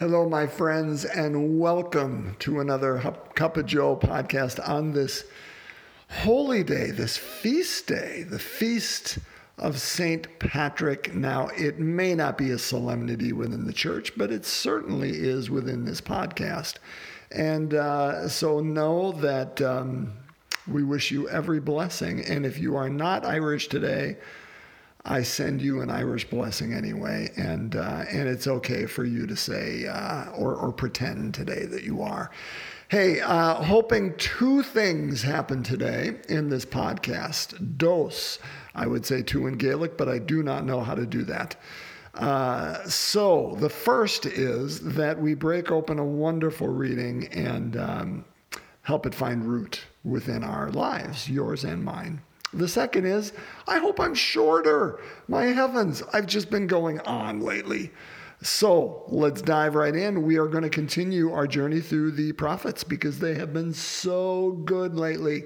Hello, my friends, and welcome to another Cup of Joe podcast on this holy day, this feast day, the feast of St. Patrick. Now, it may not be a solemnity within the church, but it certainly is within this podcast. And uh, so know that um, we wish you every blessing. And if you are not Irish today, I send you an Irish blessing anyway, and uh, and it's okay for you to say uh, or or pretend today that you are. Hey, uh, hoping two things happen today in this podcast. Dos, I would say two in Gaelic, but I do not know how to do that. Uh, so the first is that we break open a wonderful reading and um, help it find root within our lives, yours and mine. The second is, I hope I'm shorter. My heavens, I've just been going on lately. So let's dive right in. We are going to continue our journey through the prophets because they have been so good lately.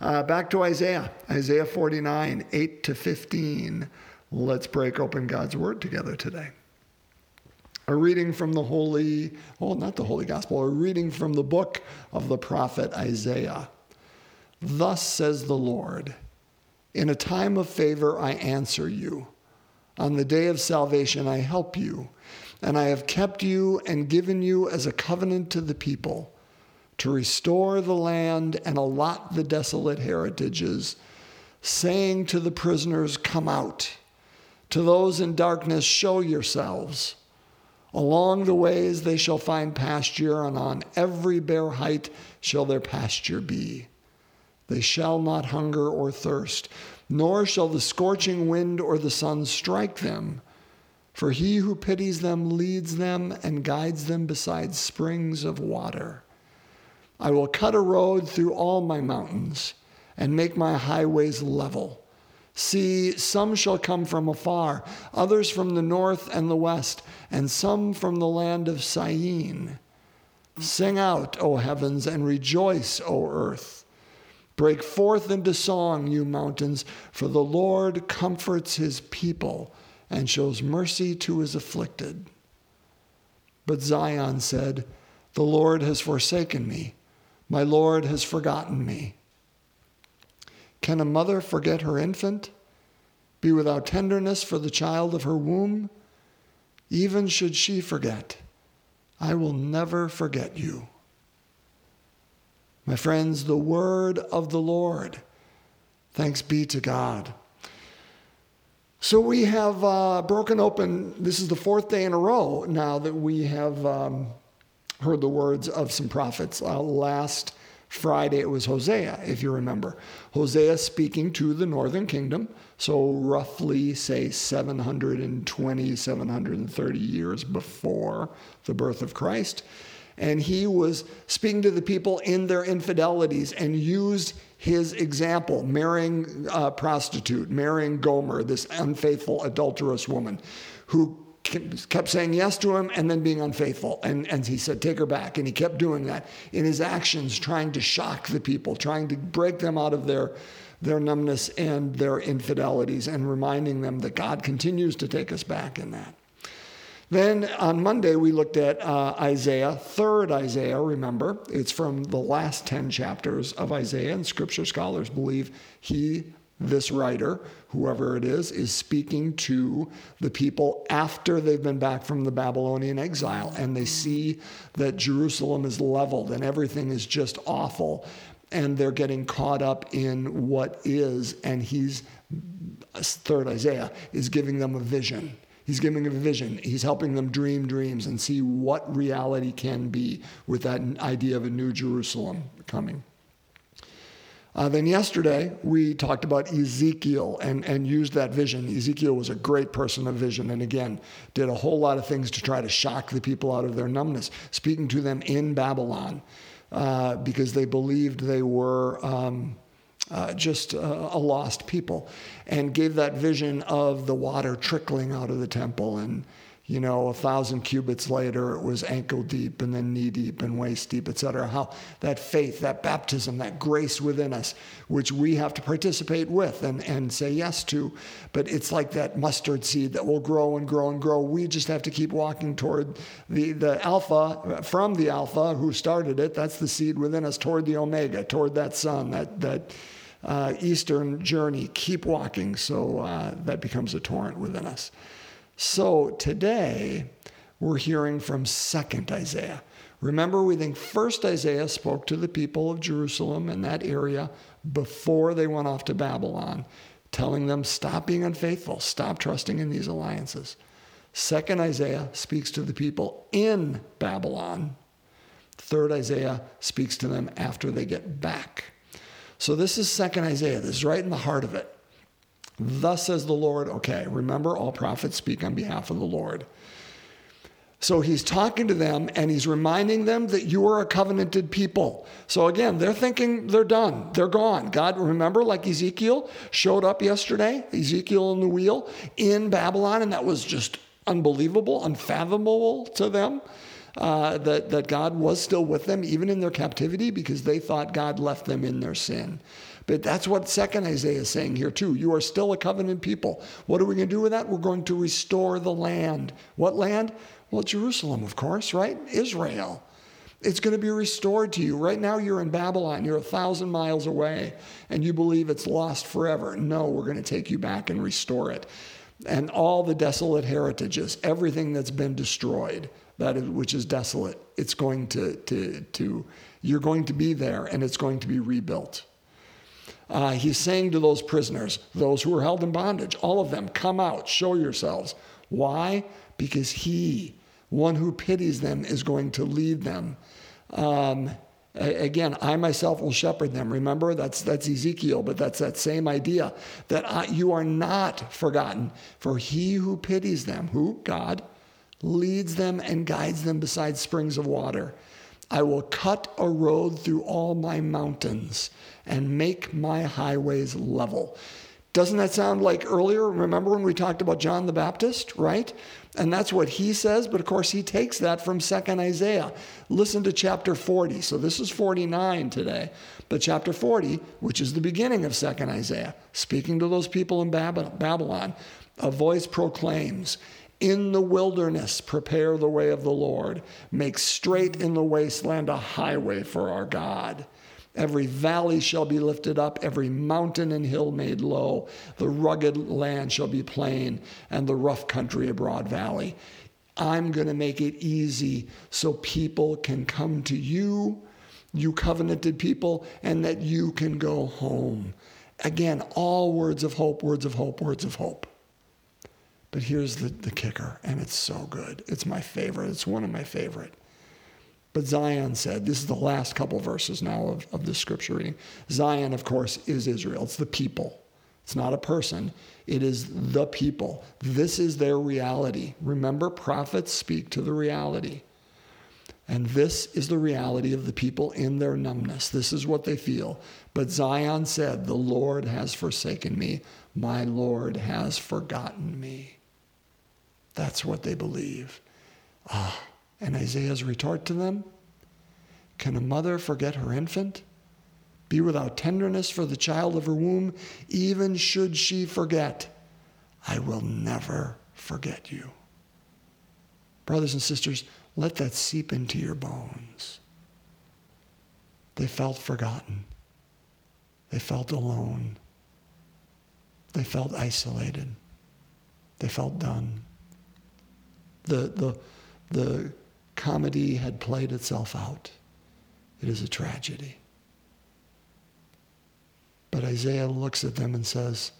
Uh, back to Isaiah, Isaiah 49, 8 to 15. Let's break open God's word together today. A reading from the Holy, well, not the Holy Gospel, a reading from the book of the prophet Isaiah. Thus says the Lord In a time of favor, I answer you. On the day of salvation, I help you. And I have kept you and given you as a covenant to the people to restore the land and allot the desolate heritages, saying to the prisoners, Come out. To those in darkness, show yourselves. Along the ways they shall find pasture, and on every bare height shall their pasture be. They shall not hunger or thirst, nor shall the scorching wind or the sun strike them. For he who pities them leads them and guides them beside springs of water. I will cut a road through all my mountains and make my highways level. See, some shall come from afar, others from the north and the west, and some from the land of Syene. Sing out, O heavens, and rejoice, O earth. Break forth into song, you mountains, for the Lord comforts his people and shows mercy to his afflicted. But Zion said, The Lord has forsaken me, my Lord has forgotten me. Can a mother forget her infant, be without tenderness for the child of her womb? Even should she forget, I will never forget you. My friends, the word of the Lord. Thanks be to God. So we have uh, broken open, this is the fourth day in a row now that we have um, heard the words of some prophets. Uh, last Friday it was Hosea, if you remember. Hosea speaking to the northern kingdom, so roughly, say, 720, 730 years before the birth of Christ. And he was speaking to the people in their infidelities and used his example, marrying a prostitute, marrying Gomer, this unfaithful, adulterous woman who kept saying yes to him and then being unfaithful. And, and he said, Take her back. And he kept doing that in his actions, trying to shock the people, trying to break them out of their, their numbness and their infidelities, and reminding them that God continues to take us back in that. Then on Monday, we looked at uh, Isaiah, third Isaiah, remember. It's from the last 10 chapters of Isaiah, and scripture scholars believe he, this writer, whoever it is, is speaking to the people after they've been back from the Babylonian exile and they see that Jerusalem is leveled and everything is just awful and they're getting caught up in what is, and he's, third Isaiah, is giving them a vision He's giving them a vision. He's helping them dream dreams and see what reality can be with that idea of a new Jerusalem coming. Uh, then yesterday, we talked about Ezekiel and, and used that vision. Ezekiel was a great person of vision and again, did a whole lot of things to try to shock the people out of their numbness, speaking to them in Babylon uh, because they believed they were. Um, uh, just uh, a lost people, and gave that vision of the water trickling out of the temple and you know, a thousand cubits later, it was ankle deep and then knee deep and waist deep, et cetera. How that faith, that baptism, that grace within us, which we have to participate with and, and say yes to. But it's like that mustard seed that will grow and grow and grow. We just have to keep walking toward the, the alpha, from the alpha who started it. That's the seed within us, toward the omega, toward that sun, that, that uh, eastern journey. Keep walking so uh, that becomes a torrent within us. So today, we're hearing from 2nd Isaiah. Remember, we think 1st Isaiah spoke to the people of Jerusalem and that area before they went off to Babylon, telling them, stop being unfaithful, stop trusting in these alliances. 2nd Isaiah speaks to the people in Babylon. 3rd Isaiah speaks to them after they get back. So this is 2nd Isaiah. This is right in the heart of it. Thus says the Lord. Okay, remember, all prophets speak on behalf of the Lord. So he's talking to them and he's reminding them that you are a covenanted people. So again, they're thinking they're done, they're gone. God, remember, like Ezekiel showed up yesterday, Ezekiel in the wheel in Babylon, and that was just unbelievable, unfathomable to them. Uh, that, that God was still with them, even in their captivity, because they thought God left them in their sin. But that's what second Isaiah is saying here too. You are still a covenant people. What are we going to do with that? We're going to restore the land. What land? Well, Jerusalem, of course, right? Israel. It's going to be restored to you. Right now, you're in Babylon. You're a thousand miles away, and you believe it's lost forever. No, we're going to take you back and restore it. And all the desolate heritages, everything that's been destroyed, that is, which is desolate, it's going to, to, to, you're going to be there, and it's going to be rebuilt. Uh, he's saying to those prisoners, those who are held in bondage, all of them, come out, show yourselves. Why? Because he, one who pities them, is going to lead them. Um, again, I myself will shepherd them. Remember, that's that's Ezekiel, but that's that same idea that I, you are not forgotten. For he who pities them, who God, leads them and guides them beside springs of water. I will cut a road through all my mountains and make my highways level. Doesn't that sound like earlier? Remember when we talked about John the Baptist, right? And that's what he says, but of course he takes that from 2nd Isaiah. Listen to chapter 40. So this is 49 today. But chapter 40, which is the beginning of 2nd Isaiah, speaking to those people in Babylon, a voice proclaims, in the wilderness, prepare the way of the Lord. Make straight in the wasteland a highway for our God. Every valley shall be lifted up, every mountain and hill made low. The rugged land shall be plain, and the rough country a broad valley. I'm going to make it easy so people can come to you, you covenanted people, and that you can go home. Again, all words of hope, words of hope, words of hope. But here's the, the kicker, and it's so good. It's my favorite. It's one of my favorite. But Zion said, this is the last couple verses now of, of the scripture reading. Zion, of course, is Israel. It's the people. It's not a person, it is the people. This is their reality. Remember, prophets speak to the reality. And this is the reality of the people in their numbness. This is what they feel. But Zion said, The Lord has forsaken me. My Lord has forgotten me. That's what they believe. Ah. And Isaiah's retort to them Can a mother forget her infant? Be without tenderness for the child of her womb, even should she forget. I will never forget you. Brothers and sisters, let that seep into your bones. They felt forgotten. They felt alone. They felt isolated. They felt done. The, the, the comedy had played itself out. It is a tragedy. But Isaiah looks at them and says,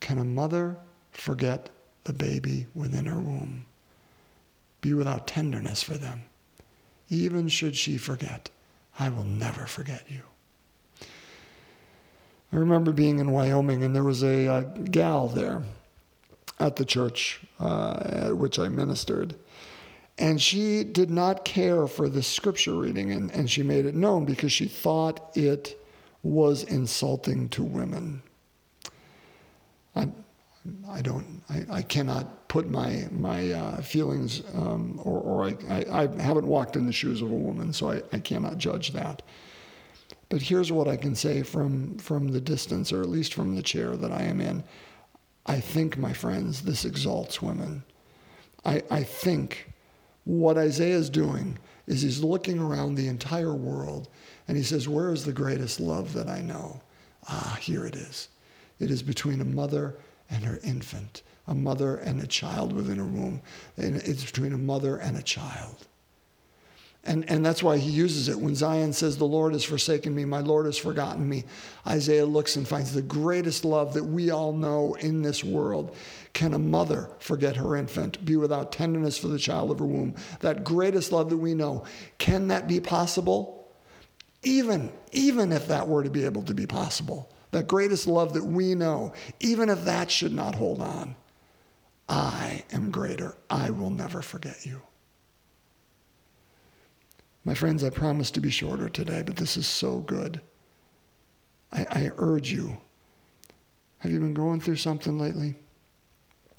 Can a mother forget the baby within her womb? Be without tenderness for them. Even should she forget, I will never forget you. I remember being in Wyoming and there was a, a gal there at the church uh, at which I ministered. And she did not care for the scripture reading, and, and she made it known because she thought it was insulting to women. I'm I don't, I, I cannot put my my uh, feelings, um, or, or I, I, I, haven't walked in the shoes of a woman, so I, I cannot judge that. But here's what I can say from from the distance, or at least from the chair that I am in. I think, my friends, this exalts women. I, I think what Isaiah is doing is he's looking around the entire world and he says, Where is the greatest love that I know? Ah, here it is. It is between a mother and her infant, a mother and a child within a womb. And it's between a mother and a child. And, and that's why he uses it. When Zion says, The Lord has forsaken me, my Lord has forgotten me, Isaiah looks and finds the greatest love that we all know in this world. Can a mother forget her infant, be without tenderness for the child of her womb? That greatest love that we know. Can that be possible? Even, even if that were to be able to be possible, that greatest love that we know, even if that should not hold on, I am greater. I will never forget you. My friends, I promise to be shorter today, but this is so good. I, I urge you. Have you been going through something lately?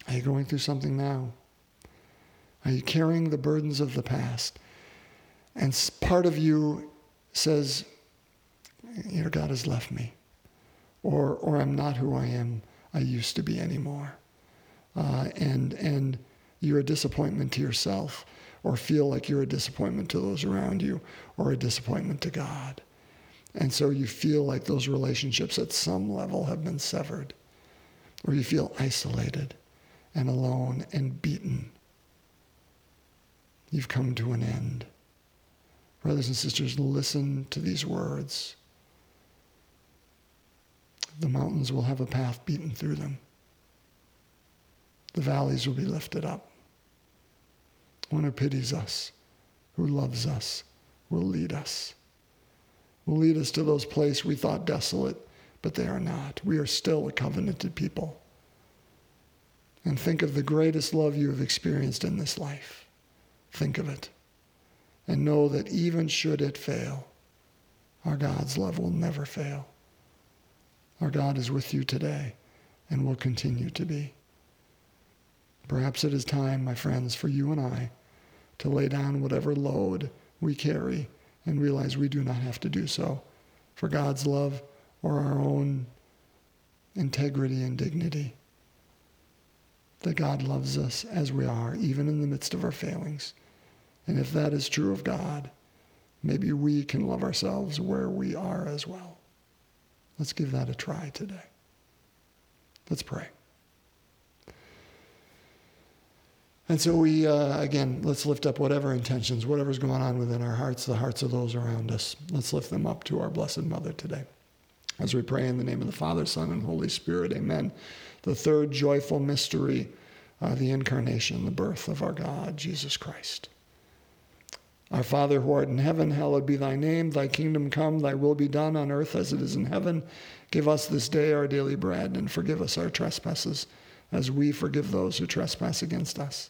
Are you going through something now? Are you carrying the burdens of the past? And part of you says, you know, God has left me, or, or I'm not who I am, I used to be anymore. Uh, and, and you're a disappointment to yourself or feel like you're a disappointment to those around you or a disappointment to God. And so you feel like those relationships at some level have been severed, or you feel isolated and alone and beaten. You've come to an end. Brothers and sisters, listen to these words. The mountains will have a path beaten through them. The valleys will be lifted up one who pities us, who loves us, will lead us. Will lead us to those places we thought desolate, but they are not. We are still a covenanted people. And think of the greatest love you have experienced in this life. Think of it. And know that even should it fail, our God's love will never fail. Our God is with you today and will continue to be. Perhaps it is time, my friends, for you and I to lay down whatever load we carry and realize we do not have to do so for God's love or our own integrity and dignity. That God loves us as we are, even in the midst of our failings. And if that is true of God, maybe we can love ourselves where we are as well. Let's give that a try today. Let's pray. And so we, uh, again, let's lift up whatever intentions, whatever's going on within our hearts, the hearts of those around us. Let's lift them up to our Blessed Mother today. As we pray in the name of the Father, Son, and Holy Spirit, amen. The third joyful mystery, uh, the incarnation, the birth of our God, Jesus Christ. Our Father who art in heaven, hallowed be thy name. Thy kingdom come, thy will be done on earth as it is in heaven. Give us this day our daily bread, and forgive us our trespasses, as we forgive those who trespass against us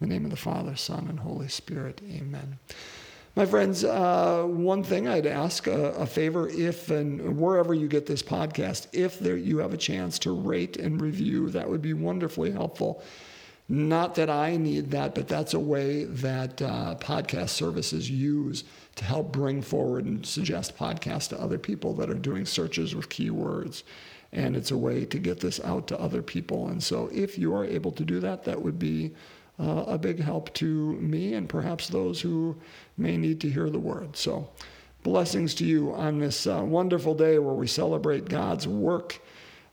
In the name of the Father, Son, and Holy Spirit. Amen. My friends, uh, one thing I'd ask a, a, favor if and wherever you get this podcast, if there, you have a chance to rate and review, that would be wonderfully helpful. Not that I need that, but that's a way that uh, podcast services use to help bring forward and suggest podcasts to other people that are doing searches with keywords. And it's a way to get this out to other people. And so if you are able to do that, that would be uh, a big help to me and perhaps those who may need to hear the word. So, blessings to you on this uh, wonderful day where we celebrate God's work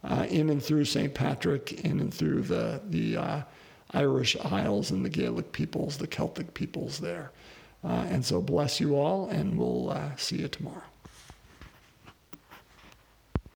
uh, in and through St. Patrick, in and through the, the uh, Irish Isles and the Gaelic peoples, the Celtic peoples there. Uh, and so, bless you all, and we'll uh, see you tomorrow.